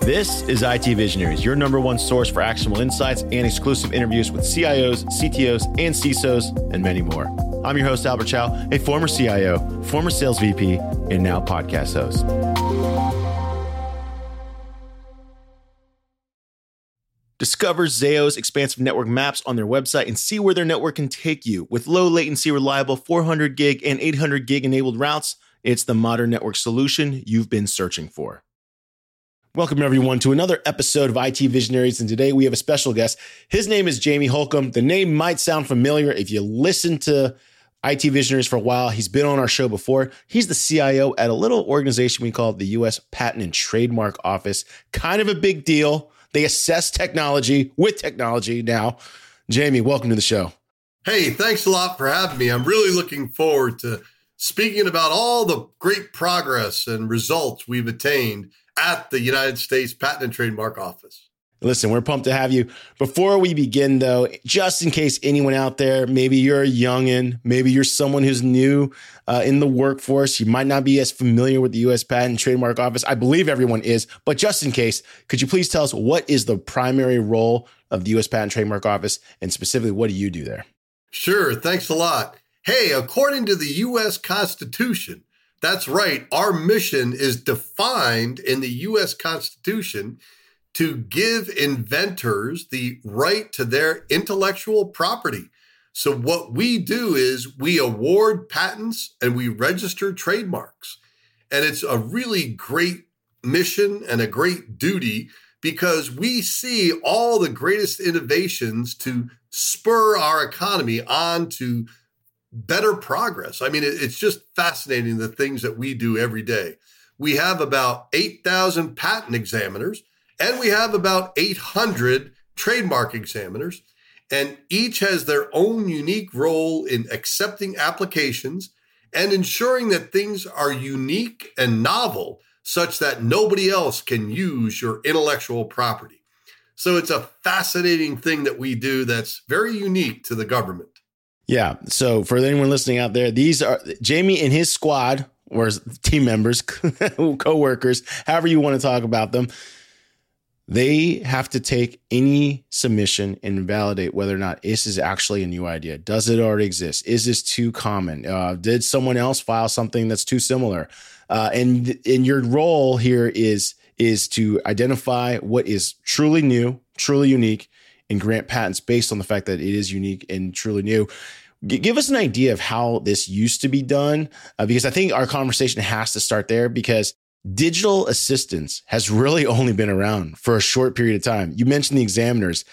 This is IT Visionaries, your number one source for actionable insights and exclusive interviews with CIOs, CTOs, and CISOs, and many more. I'm your host, Albert Chow, a former CIO, former sales VP, and now podcast host. Discover Zayo's expansive network maps on their website and see where their network can take you. With low latency, reliable 400 gig and 800 gig enabled routes, it's the modern network solution you've been searching for. Welcome, everyone, to another episode of IT Visionaries. And today we have a special guest. His name is Jamie Holcombe. The name might sound familiar if you listen to IT Visionaries for a while. He's been on our show before. He's the CIO at a little organization we call the U.S. Patent and Trademark Office. Kind of a big deal. They assess technology with technology now. Jamie, welcome to the show. Hey, thanks a lot for having me. I'm really looking forward to speaking about all the great progress and results we've attained at the United States Patent and Trademark Office. Listen, we're pumped to have you. Before we begin, though, just in case anyone out there, maybe you're a youngin, maybe you're someone who's new uh, in the workforce, you might not be as familiar with the U.S. Patent and Trademark Office. I believe everyone is, but just in case, could you please tell us what is the primary role of the U.S. Patent and Trademark Office, and specifically, what do you do there? Sure. Thanks a lot. Hey, according to the U.S. Constitution, that's right. Our mission is defined in the US Constitution to give inventors the right to their intellectual property. So, what we do is we award patents and we register trademarks. And it's a really great mission and a great duty because we see all the greatest innovations to spur our economy on to better progress. I mean, it's just fascinating the things that we do every day. We have about 8,000 patent examiners and we have about 800 trademark examiners, and each has their own unique role in accepting applications and ensuring that things are unique and novel such that nobody else can use your intellectual property. So it's a fascinating thing that we do that's very unique to the government. Yeah. So for anyone listening out there, these are Jamie and his squad or his team members, co-workers, however you want to talk about them. They have to take any submission and validate whether or not this is actually a new idea. Does it already exist? Is this too common? Uh, did someone else file something that's too similar? Uh, and in your role here is is to identify what is truly new, truly unique, and grant patents based on the fact that it is unique and truly new. G- give us an idea of how this used to be done, uh, because I think our conversation has to start there because digital assistance has really only been around for a short period of time. You mentioned the examiners.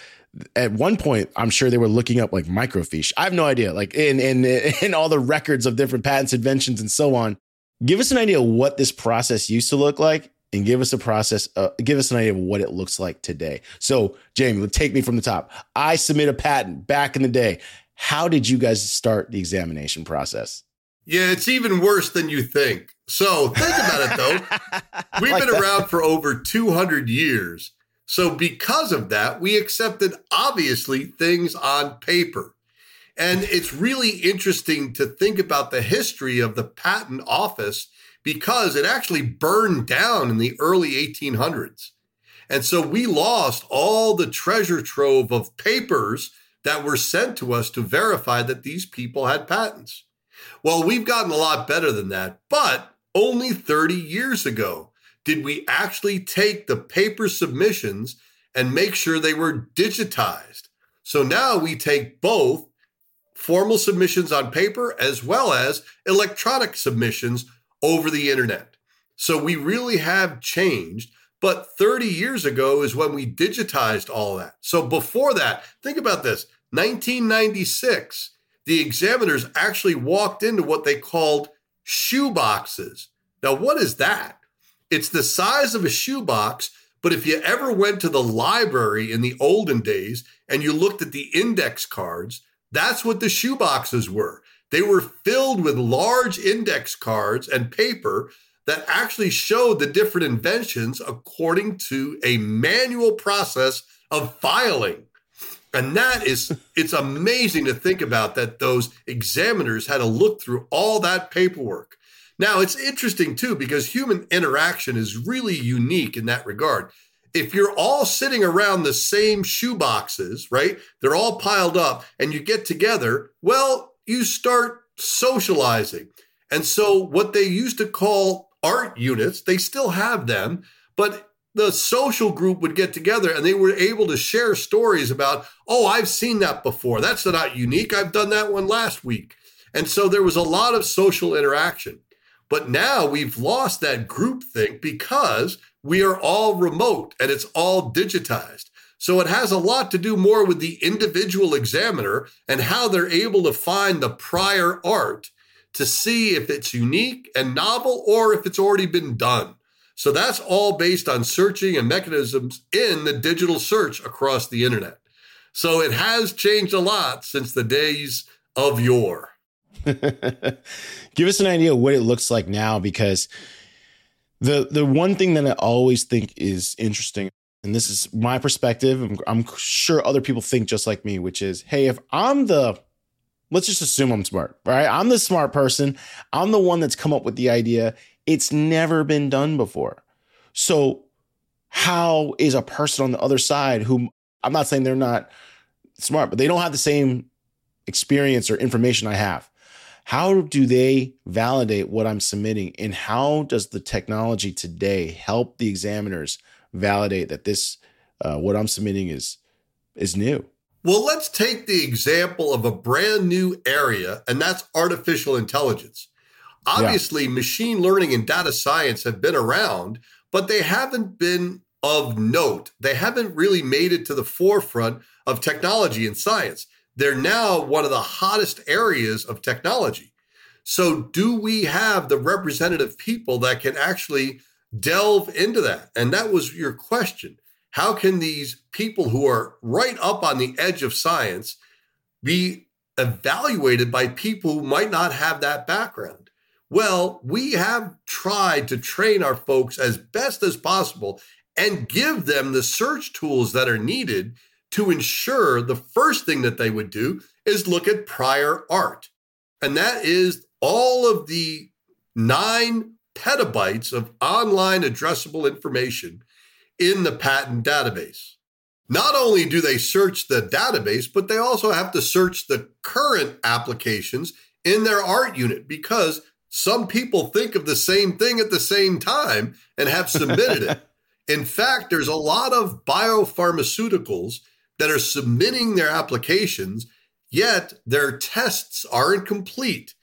At one point, I'm sure they were looking up like microfiche. I have no idea, like in in in all the records of different patents, inventions, and so on. Give us an idea of what this process used to look like, and give us a process. Uh, give us an idea of what it looks like today. So, Jamie, take me from the top. I submit a patent back in the day. How did you guys start the examination process? Yeah, it's even worse than you think. So think about it though. We've like been that. around for over 200 years. So because of that, we accepted obviously things on paper. And it's really interesting to think about the history of the patent office because it actually burned down in the early 1800s. And so we lost all the treasure trove of papers that were sent to us to verify that these people had patents. Well, we've gotten a lot better than that, but only 30 years ago did we actually take the paper submissions and make sure they were digitized. So now we take both formal submissions on paper as well as electronic submissions over the internet. So we really have changed. But 30 years ago is when we digitized all that. So before that, think about this 1996, the examiners actually walked into what they called shoe boxes. Now, what is that? It's the size of a shoebox, but if you ever went to the library in the olden days and you looked at the index cards, that's what the shoeboxes were. They were filled with large index cards and paper that actually showed the different inventions according to a manual process of filing. And that is, it's amazing to think about that those examiners had to look through all that paperwork. Now, it's interesting too, because human interaction is really unique in that regard. if you're all sitting around the same shoe boxes, right? They're all piled up and you get together, well, you start socializing. And so what they used to call art units, they still have them, but the social group would get together and they were able to share stories about, oh, I've seen that before. That's not unique. I've done that one last week. And so there was a lot of social interaction. But now we've lost that group think because we are all remote and it's all digitized. So it has a lot to do more with the individual examiner and how they're able to find the prior art to see if it's unique and novel or if it's already been done. So that's all based on searching and mechanisms in the digital search across the internet. So it has changed a lot since the days of yore. Give us an idea of what it looks like now because the the one thing that I always think is interesting and this is my perspective I'm, I'm sure other people think just like me which is hey if I'm the let's just assume I'm smart right? I'm the smart person. I'm the one that's come up with the idea. It's never been done before. So how is a person on the other side who I'm not saying they're not smart but they don't have the same experience or information I have how do they validate what I'm submitting? And how does the technology today help the examiners validate that this, uh, what I'm submitting is, is new? Well, let's take the example of a brand new area, and that's artificial intelligence. Obviously, yeah. machine learning and data science have been around, but they haven't been of note. They haven't really made it to the forefront of technology and science they're now one of the hottest areas of technology. So, do we have the representative people that can actually delve into that? And that was your question. How can these people who are right up on the edge of science be evaluated by people who might not have that background? Well, we have tried to train our folks as best as possible and give them the search tools that are needed to ensure the first thing that they would do is look at prior art. And that is all of the nine petabytes of online addressable information in the patent database. Not only do they search the database, but they also have to search the current applications in their art unit because some people think of the same thing at the same time and have submitted it. In fact, there's a lot of biopharmaceuticals that are submitting their applications, yet their tests aren't complete.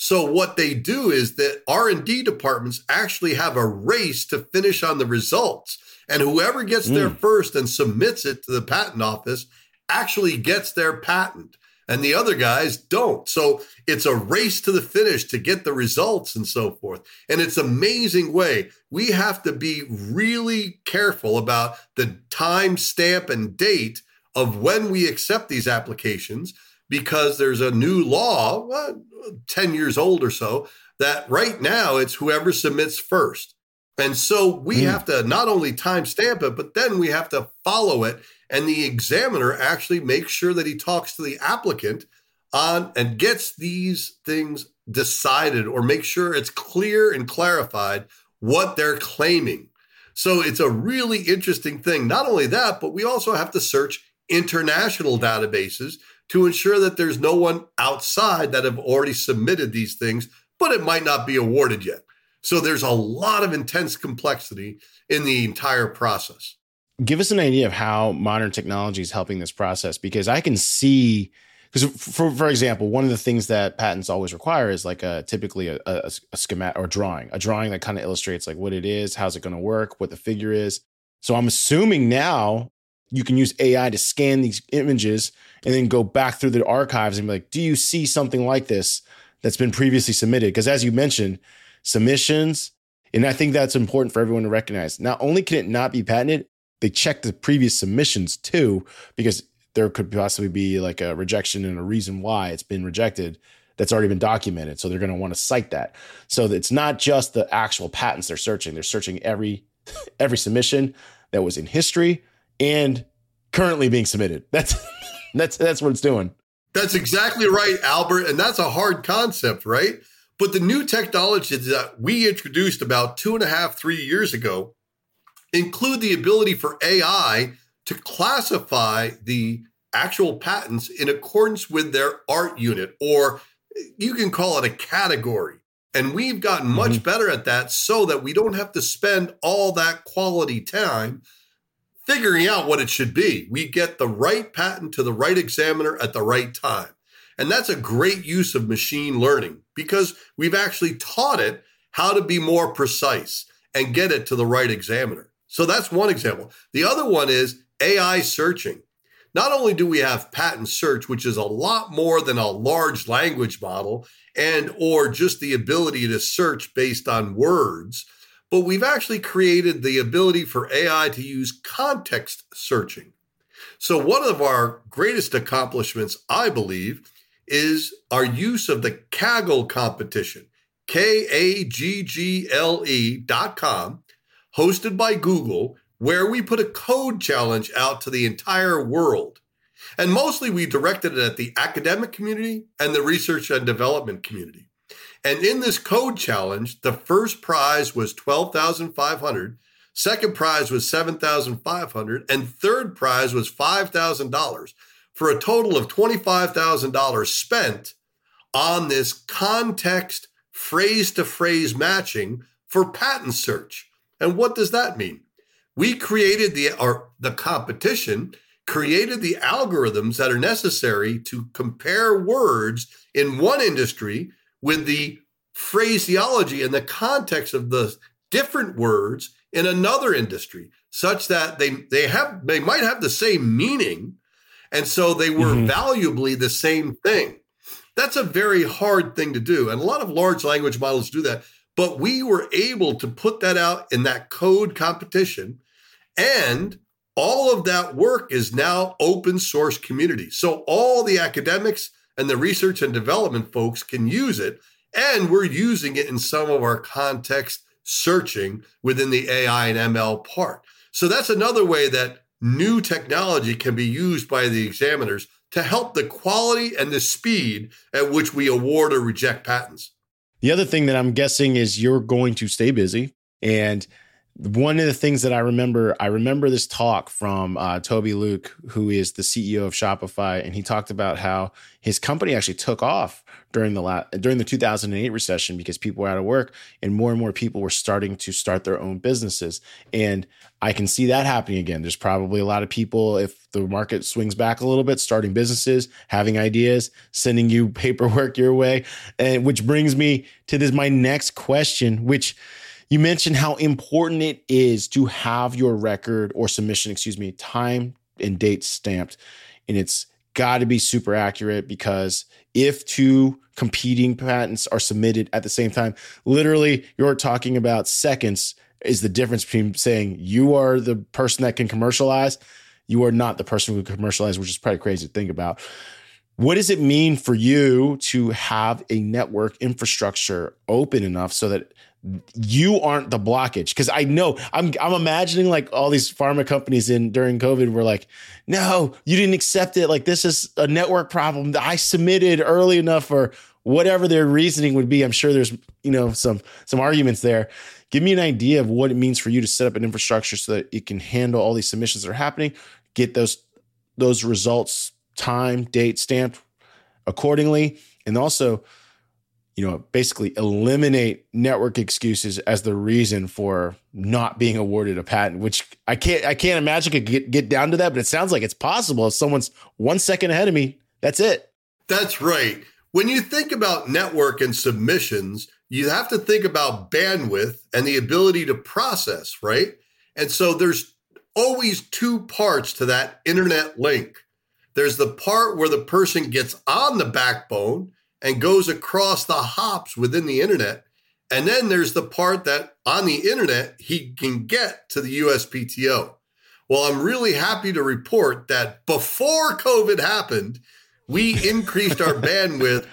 So what they do is that R&D departments actually have a race to finish on the results. And whoever gets mm. there first and submits it to the patent office actually gets their patent and the other guys don't. So it's a race to the finish to get the results and so forth. And it's amazing way. We have to be really careful about the time stamp and date of when we accept these applications because there's a new law, well, 10 years old or so, that right now it's whoever submits first. And so we mm. have to not only timestamp it, but then we have to follow it. And the examiner actually makes sure that he talks to the applicant on and gets these things decided or make sure it's clear and clarified what they're claiming. So it's a really interesting thing. Not only that, but we also have to search international databases to ensure that there's no one outside that have already submitted these things, but it might not be awarded yet. So there's a lot of intense complexity in the entire process. Give us an idea of how modern technology is helping this process because I can see because for for example, one of the things that patents always require is like a typically a, a, a schematic or drawing, a drawing that kind of illustrates like what it is, how's it going to work, what the figure is. So I'm assuming now you can use AI to scan these images and then go back through the archives and be like, do you see something like this that's been previously submitted? Because as you mentioned, submissions, and I think that's important for everyone to recognize. Not only can it not be patented, they check the previous submissions too, because there could possibly be like a rejection and a reason why it's been rejected that's already been documented. So they're going to want to cite that. So it's not just the actual patents they're searching; they're searching every every submission that was in history and currently being submitted. That's that's that's what it's doing. That's exactly right, Albert, and that's a hard concept, right? But the new technology that we introduced about two and a half, three years ago include the ability for AI to classify the actual patents in accordance with their art unit, or you can call it a category. And we've gotten much mm-hmm. better at that so that we don't have to spend all that quality time figuring out what it should be. We get the right patent to the right examiner at the right time. And that's a great use of machine learning because we've actually taught it how to be more precise and get it to the right examiner. So that's one example. The other one is AI searching. Not only do we have patent search, which is a lot more than a large language model and or just the ability to search based on words, but we've actually created the ability for AI to use context searching. So one of our greatest accomplishments, I believe, is our use of the Kaggle competition, K A G G L E dot com, hosted by Google, where we put a code challenge out to the entire world. And mostly we directed it at the academic community and the research and development community. And in this code challenge, the first prize was 12,500, second prize was 7,500, and third prize was $5,000 for a total of $25,000 spent on this context phrase to phrase matching for patent search. And what does that mean? We created the or the competition created the algorithms that are necessary to compare words in one industry with the phraseology and the context of the different words in another industry such that they they have they might have the same meaning and so they were mm-hmm. valuably the same thing. That's a very hard thing to do. And a lot of large language models do that. But we were able to put that out in that code competition. And all of that work is now open source community. So all the academics and the research and development folks can use it. And we're using it in some of our context searching within the AI and ML part. So that's another way that new technology can be used by the examiners to help the quality and the speed at which we award or reject patents. The other thing that I'm guessing is you're going to stay busy. And one of the things that I remember, I remember this talk from uh, Toby Luke, who is the CEO of Shopify, and he talked about how his company actually took off during the la- during the 2008 recession because people were out of work, and more and more people were starting to start their own businesses. And I can see that happening again. There's probably a lot of people, if the market swings back a little bit, starting businesses, having ideas, sending you paperwork your way, and which brings me to this my next question, which you mentioned how important it is to have your record or submission, excuse me, time and date stamped. And it's got to be super accurate because if two competing patents are submitted at the same time, literally you're talking about seconds is the difference between saying you are the person that can commercialize, you are not the person who can commercialize, which is probably crazy to think about. What does it mean for you to have a network infrastructure open enough so that you aren't the blockage because I know I'm I'm imagining like all these pharma companies in during COVID were like, no, you didn't accept it. Like this is a network problem that I submitted early enough or whatever their reasoning would be. I'm sure there's you know some some arguments there. Give me an idea of what it means for you to set up an infrastructure so that it can handle all these submissions that are happening, get those those results, time, date stamped accordingly, and also you know, basically eliminate network excuses as the reason for not being awarded a patent, which I can't I can't imagine could get, get down to that, but it sounds like it's possible. If someone's one second ahead of me, that's it. That's right. When you think about network and submissions, you have to think about bandwidth and the ability to process, right? And so there's always two parts to that internet link. There's the part where the person gets on the backbone and goes across the hops within the internet. And then there's the part that on the internet he can get to the USPTO. Well, I'm really happy to report that before COVID happened, we increased our bandwidth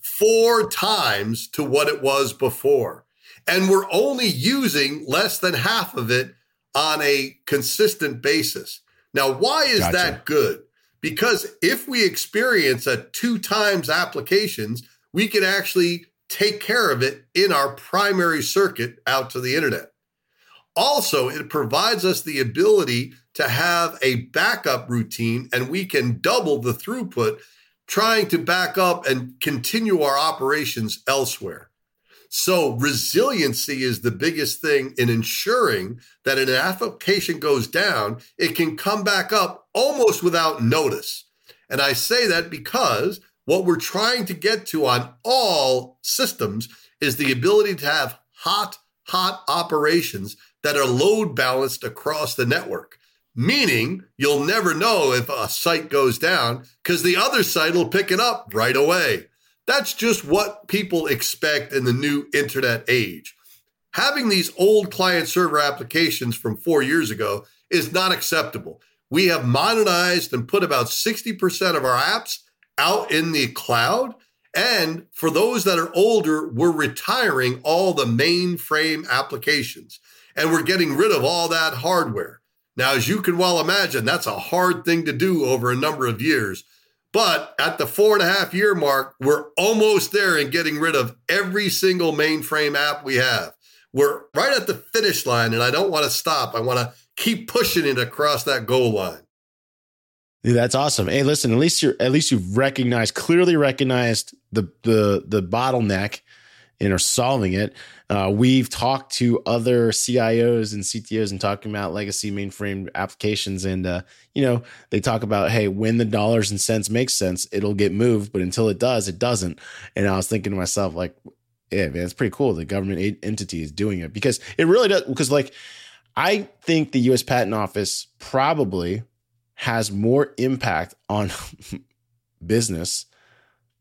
four times to what it was before. And we're only using less than half of it on a consistent basis. Now, why is gotcha. that good? Because if we experience a two times applications, we can actually take care of it in our primary circuit out to the internet. Also, it provides us the ability to have a backup routine and we can double the throughput trying to back up and continue our operations elsewhere. So, resiliency is the biggest thing in ensuring that an application goes down, it can come back up almost without notice. And I say that because what we're trying to get to on all systems is the ability to have hot, hot operations that are load balanced across the network. Meaning you'll never know if a site goes down because the other site will pick it up right away. That's just what people expect in the new internet age. Having these old client server applications from four years ago is not acceptable. We have modernized and put about 60% of our apps out in the cloud. And for those that are older, we're retiring all the mainframe applications and we're getting rid of all that hardware. Now, as you can well imagine, that's a hard thing to do over a number of years. But at the four and a half year mark, we're almost there in getting rid of every single mainframe app we have. We're right at the finish line, and I don't want to stop. I want to keep pushing it across that goal line. Dude, that's awesome. Hey, listen, at least you're at least you've recognized clearly recognized the the the bottleneck and are solving it. Uh, we've talked to other CIOs and CTOs and talking about legacy mainframe applications, and uh, you know they talk about hey, when the dollars and cents make sense, it'll get moved, but until it does, it doesn't. And I was thinking to myself like, yeah, man, it's pretty cool. The government entity is doing it because it really does. Because like, I think the U.S. Patent Office probably has more impact on business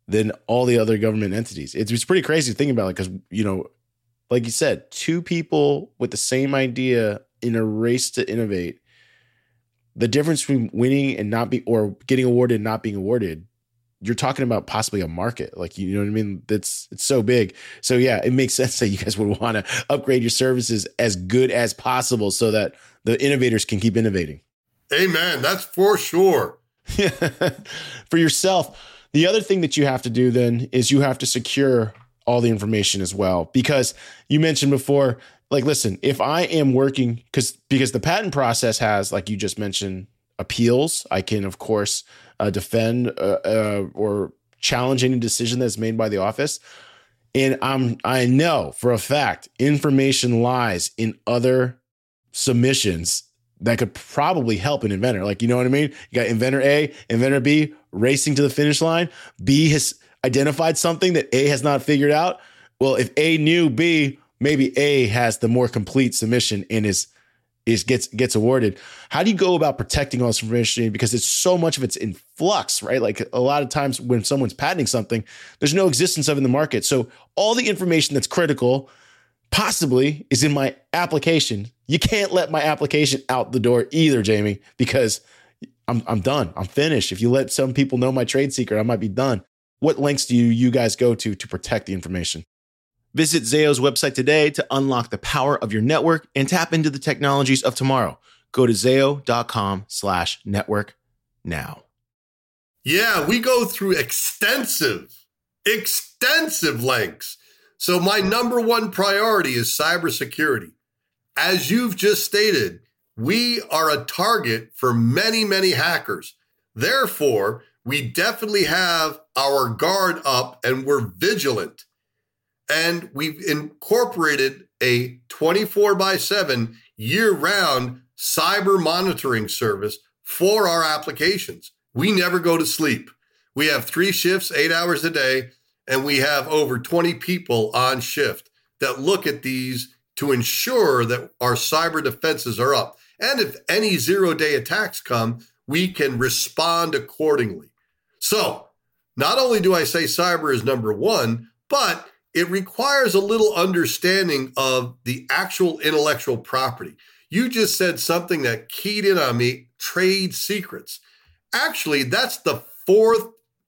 than all the other government entities. It's, it's pretty crazy to think about it because, you know, like you said, two people with the same idea in a race to innovate, the difference between winning and not be or getting awarded and not being awarded, you're talking about possibly a market. Like you know what I mean? That's it's so big. So yeah, it makes sense that you guys would want to upgrade your services as good as possible so that the innovators can keep innovating. Amen. That's for sure. for yourself the other thing that you have to do then is you have to secure all the information as well because you mentioned before like listen if i am working because because the patent process has like you just mentioned appeals i can of course uh, defend uh, uh, or challenge any decision that's made by the office and i'm i know for a fact information lies in other submissions that could probably help an inventor. Like, you know what I mean? You got inventor A, inventor B racing to the finish line. B has identified something that A has not figured out. Well, if A knew B, maybe A has the more complete submission and is is gets gets awarded. How do you go about protecting all this information? Because it's so much of it's in flux, right? Like a lot of times when someone's patenting something, there's no existence of in the market. So all the information that's critical possibly is in my application. You can't let my application out the door either, Jamie, because I'm I'm done. I'm finished. If you let some people know my trade secret, I might be done. What lengths do you, you guys go to to protect the information? Visit Zayo's website today to unlock the power of your network and tap into the technologies of tomorrow. Go to zayo.com slash network now. Yeah, we go through extensive, extensive lengths so, my number one priority is cybersecurity. As you've just stated, we are a target for many, many hackers. Therefore, we definitely have our guard up and we're vigilant. And we've incorporated a 24 by 7 year round cyber monitoring service for our applications. We never go to sleep. We have three shifts, eight hours a day, and we have over 20 people on shift that look at these to ensure that our cyber defenses are up. And if any zero day attacks come, we can respond accordingly. So, not only do I say cyber is number one, but it requires a little understanding of the actual intellectual property. You just said something that keyed in on me trade secrets. Actually, that's the fourth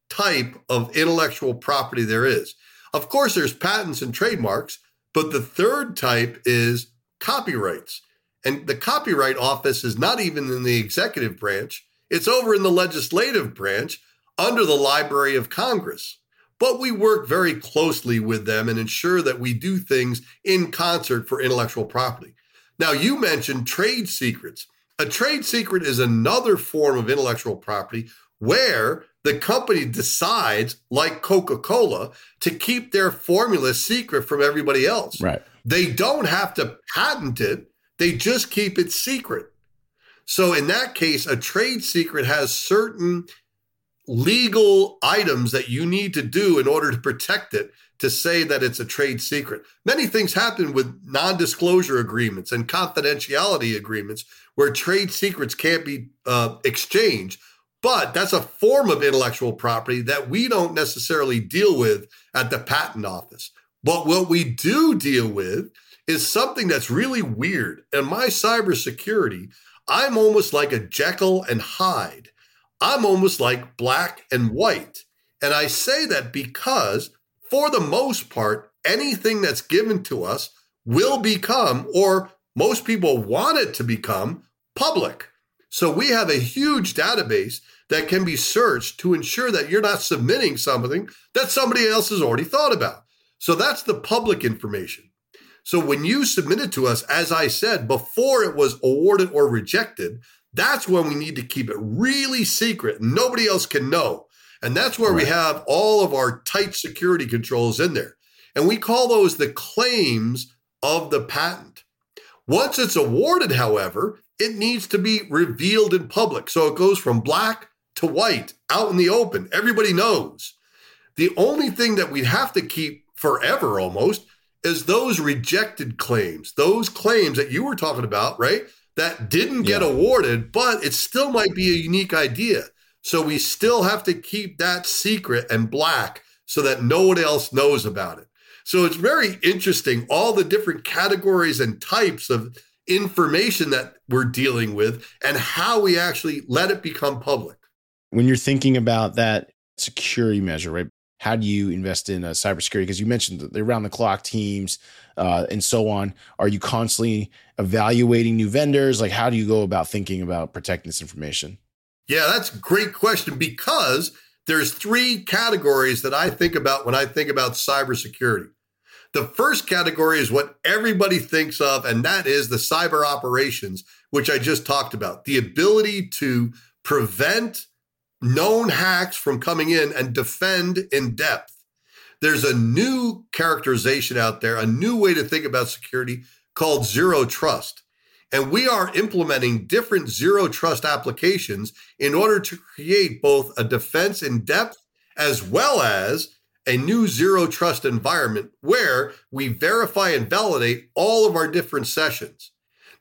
type of intellectual property there is. Of course, there's patents and trademarks, but the third type is copyrights. And the Copyright Office is not even in the executive branch, it's over in the legislative branch under the Library of Congress. But we work very closely with them and ensure that we do things in concert for intellectual property. Now, you mentioned trade secrets. A trade secret is another form of intellectual property where the company decides, like Coca Cola, to keep their formula secret from everybody else. Right. They don't have to patent it, they just keep it secret. So, in that case, a trade secret has certain legal items that you need to do in order to protect it to say that it's a trade secret. Many things happen with non disclosure agreements and confidentiality agreements where trade secrets can't be uh, exchanged. But that's a form of intellectual property that we don't necessarily deal with at the patent office. But what we do deal with is something that's really weird. In my cybersecurity, I'm almost like a Jekyll and Hyde. I'm almost like black and white. And I say that because, for the most part, anything that's given to us will become, or most people want it to become, public. So we have a huge database that can be searched to ensure that you're not submitting something that somebody else has already thought about. So that's the public information. So when you submit it to us, as I said, before it was awarded or rejected, that's when we need to keep it really secret. Nobody else can know. And that's where right. we have all of our tight security controls in there. And we call those the claims of the patent. Once it's awarded, however, it needs to be revealed in public. So it goes from black to white out in the open. Everybody knows. The only thing that we'd have to keep forever almost is those rejected claims, those claims that you were talking about, right? That didn't get yeah. awarded, but it still might be a unique idea. So we still have to keep that secret and black so that no one else knows about it. So it's very interesting, all the different categories and types of information that we're dealing with and how we actually let it become public. When you're thinking about that security measure, right? How do you invest in uh, cybersecurity? Because you mentioned the around the clock teams uh, and so on. Are you constantly evaluating new vendors? Like, how do you go about thinking about protecting this information? Yeah, that's a great question because there's three categories that I think about when I think about cybersecurity. The first category is what everybody thinks of, and that is the cyber operations, which I just talked about the ability to prevent known hacks from coming in and defend in depth. There's a new characterization out there, a new way to think about security called zero trust. And we are implementing different zero trust applications in order to create both a defense in depth as well as a new zero trust environment where we verify and validate all of our different sessions.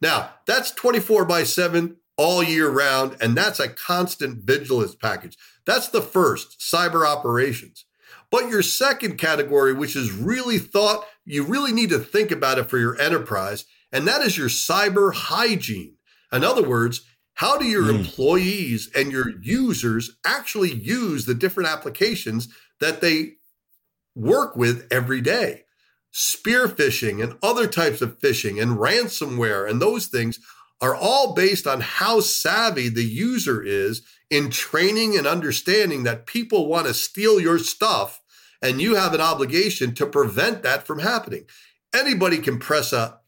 Now, that's 24 by 7 all year round, and that's a constant vigilance package. That's the first cyber operations. But your second category, which is really thought, you really need to think about it for your enterprise, and that is your cyber hygiene. In other words, how do your mm. employees and your users actually use the different applications that they work with every day. Spear phishing and other types of phishing and ransomware and those things are all based on how savvy the user is in training and understanding that people want to steal your stuff and you have an obligation to prevent that from happening. Anybody can press a,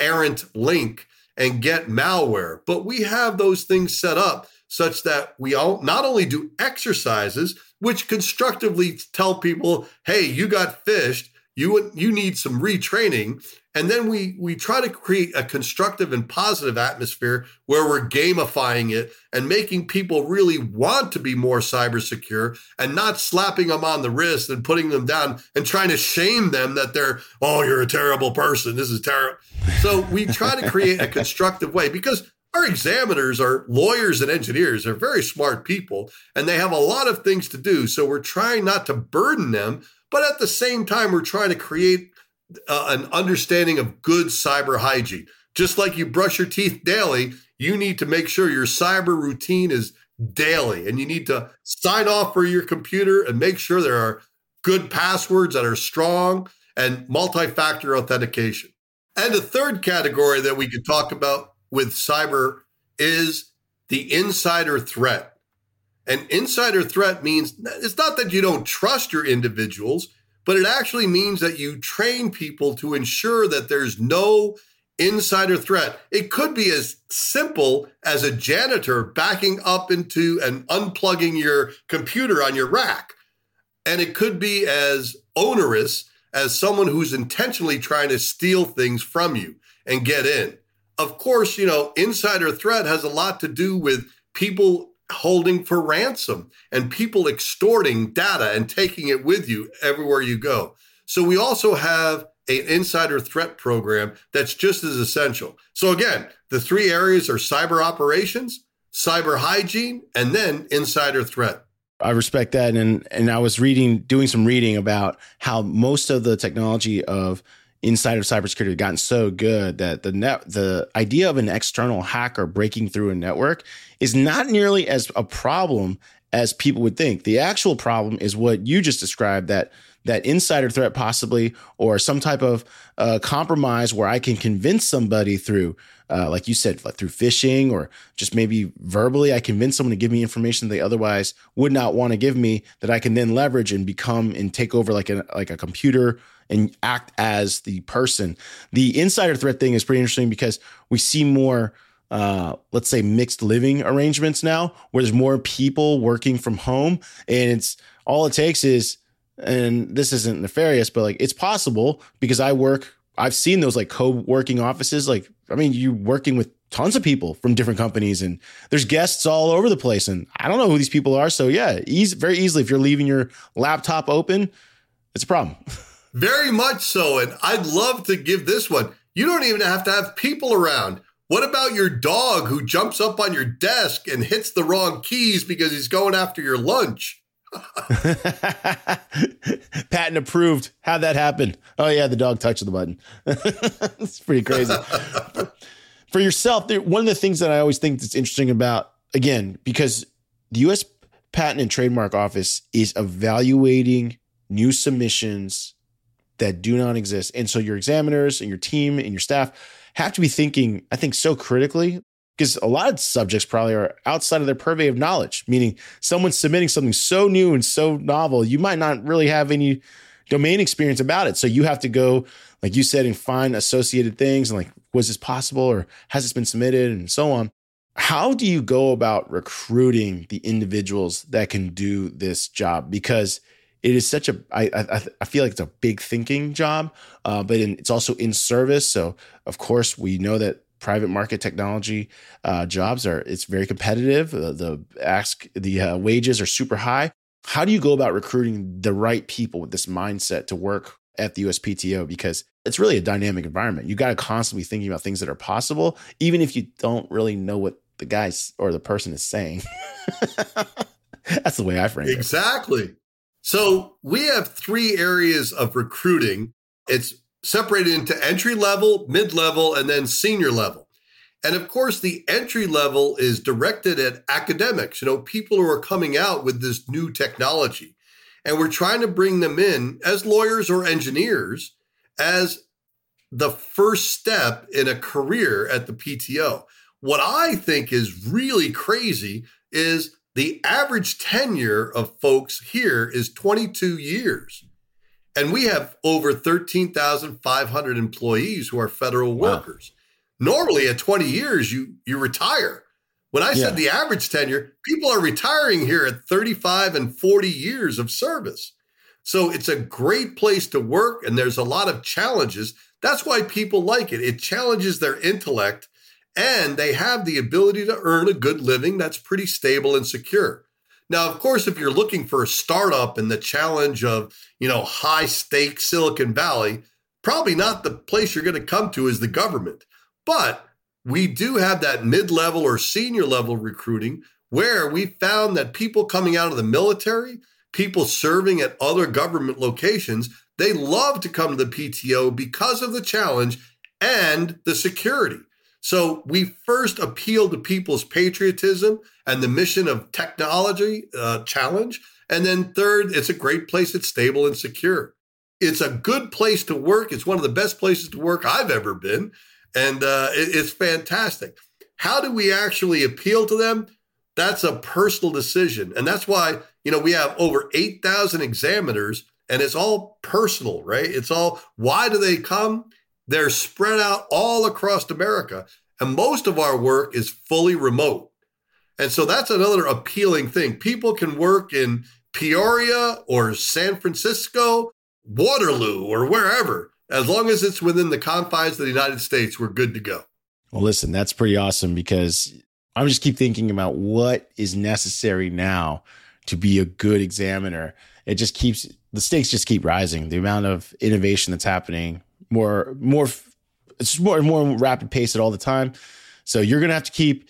errant link and get malware, but we have those things set up such that we all not only do exercises, which constructively tell people, hey, you got phished. You, you need some retraining. And then we we try to create a constructive and positive atmosphere where we're gamifying it and making people really want to be more cyber secure and not slapping them on the wrist and putting them down and trying to shame them that they're, oh, you're a terrible person. This is terrible. So we try to create a constructive way because our examiners are lawyers and engineers. They're very smart people and they have a lot of things to do. So we're trying not to burden them, but at the same time, we're trying to create uh, an understanding of good cyber hygiene. Just like you brush your teeth daily, you need to make sure your cyber routine is daily and you need to sign off for your computer and make sure there are good passwords that are strong and multi factor authentication. And a third category that we could talk about with cyber is the insider threat. An insider threat means it's not that you don't trust your individuals, but it actually means that you train people to ensure that there's no insider threat. It could be as simple as a janitor backing up into and unplugging your computer on your rack. And it could be as onerous as someone who's intentionally trying to steal things from you and get in. Of course, you know, insider threat has a lot to do with people holding for ransom and people extorting data and taking it with you everywhere you go. So we also have an insider threat program that's just as essential. So again, the three areas are cyber operations, cyber hygiene, and then insider threat. I respect that, and and I was reading, doing some reading about how most of the technology of inside of cybersecurity has gotten so good that the net, the idea of an external hacker breaking through a network is not nearly as a problem as people would think. The actual problem is what you just described that that insider threat possibly or some type of uh, compromise where I can convince somebody through uh, like you said like through phishing or just maybe verbally I convince someone to give me information they otherwise would not want to give me that I can then leverage and become and take over like a like a computer and act as the person. The insider threat thing is pretty interesting because we see more uh, let's say mixed living arrangements now where there's more people working from home. And it's all it takes is and this isn't nefarious but like it's possible because i work i've seen those like co-working offices. Like i mean you're working with tons of people from different companies and there's guests all over the place. And i don't know who these people are. So yeah easy, very easily if you're leaving your laptop open it's a problem very much so and i'd love to give this one you don't even have to have people around what about your dog who jumps up on your desk and hits the wrong keys because he's going after your lunch? Patent approved. How'd that happen? Oh yeah, the dog touched the button. it's pretty crazy. For yourself, one of the things that I always think that's interesting about, again, because the U.S. Patent and Trademark Office is evaluating new submissions that do not exist, and so your examiners and your team and your staff have to be thinking, I think, so critically because a lot of subjects probably are outside of their purvey of knowledge, meaning someone's submitting something so new and so novel, you might not really have any domain experience about it. So you have to go, like you said, and find associated things and like, was this possible or has this been submitted and so on. How do you go about recruiting the individuals that can do this job? Because it is such a I, I I feel like it's a big thinking job, uh, but in, it's also in service. So of course we know that private market technology uh, jobs are it's very competitive. Uh, the ask the uh, wages are super high. How do you go about recruiting the right people with this mindset to work at the USPTO? Because it's really a dynamic environment. You got to constantly thinking about things that are possible, even if you don't really know what the guys or the person is saying. That's the way I frame it. Exactly. So we have three areas of recruiting. It's separated into entry level, mid level, and then senior level. And of course, the entry level is directed at academics, you know, people who are coming out with this new technology. And we're trying to bring them in as lawyers or engineers as the first step in a career at the PTO. What I think is really crazy is the average tenure of folks here is 22 years. And we have over 13,500 employees who are federal wow. workers. Normally at 20 years you you retire. When I said the average tenure, people are retiring here at 35 and 40 years of service. So it's a great place to work and there's a lot of challenges. That's why people like it. It challenges their intellect and they have the ability to earn a good living that's pretty stable and secure. Now, of course, if you're looking for a startup and the challenge of, you know, high stake Silicon Valley, probably not the place you're going to come to is the government. But we do have that mid level or senior level recruiting where we found that people coming out of the military, people serving at other government locations, they love to come to the PTO because of the challenge and the security. So we first appeal to people's patriotism and the mission of technology uh, challenge. And then third, it's a great place. It's stable and secure. It's a good place to work. It's one of the best places to work I've ever been. And uh, it, it's fantastic. How do we actually appeal to them? That's a personal decision. And that's why, you know, we have over 8,000 examiners and it's all personal, right? It's all why do they come? They're spread out all across America. And most of our work is fully remote. And so that's another appealing thing. People can work in Peoria or San Francisco, Waterloo, or wherever. As long as it's within the confines of the United States, we're good to go. Well, listen, that's pretty awesome because I'm just keep thinking about what is necessary now to be a good examiner. It just keeps the stakes just keep rising. The amount of innovation that's happening, more, more, it's just more and more rapid pace at all the time. So you're gonna have to keep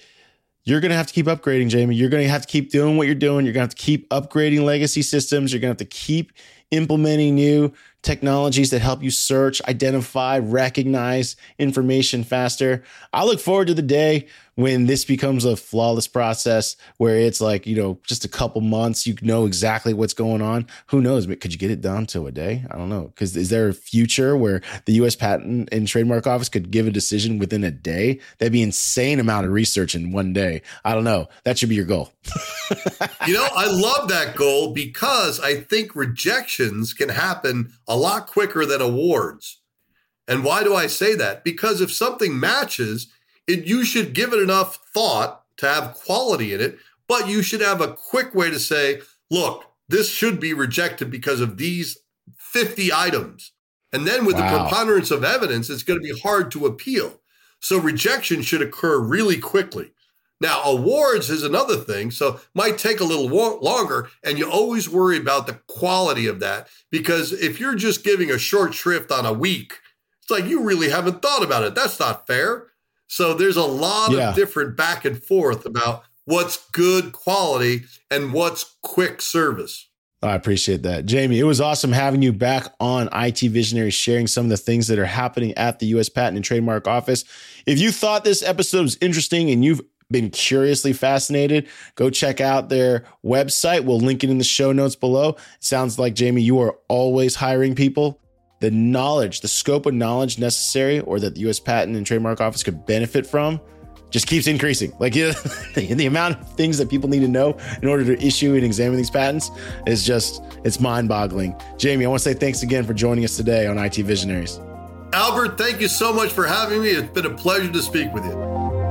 you're to have to keep upgrading, Jamie. You're to have to keep doing what you're doing. You're to have to keep upgrading legacy systems. You're to have to keep implementing new technologies that help you search, identify, recognize information faster. I look forward to the day when this becomes a flawless process where it's like, you know, just a couple months, you know exactly what's going on. Who knows? Could you get it done to a day? I don't know. Because is there a future where the US Patent and Trademark Office could give a decision within a day? That'd be insane amount of research in one day. I don't know. That should be your goal. you know, I love that goal because I think rejections can happen a lot quicker than awards. And why do I say that? Because if something matches, it, you should give it enough thought to have quality in it, but you should have a quick way to say, look, this should be rejected because of these 50 items. And then with wow. the preponderance of evidence, it's going to be hard to appeal. So rejection should occur really quickly. Now, awards is another thing, so might take a little longer, and you always worry about the quality of that because if you're just giving a short shrift on a week, it's like you really haven't thought about it. That's not fair. So there's a lot yeah. of different back and forth about what's good quality and what's quick service. I appreciate that. Jamie, it was awesome having you back on IT Visionary, sharing some of the things that are happening at the US Patent and Trademark Office. If you thought this episode was interesting and you've been curiously fascinated, go check out their website. We'll link it in the show notes below. It sounds like, Jamie, you are always hiring people the knowledge, the scope of knowledge necessary or that the US Patent and Trademark Office could benefit from just keeps increasing. Like you the amount of things that people need to know in order to issue and examine these patents is just it's mind-boggling. Jamie, I want to say thanks again for joining us today on IT Visionaries. Albert, thank you so much for having me. It's been a pleasure to speak with you.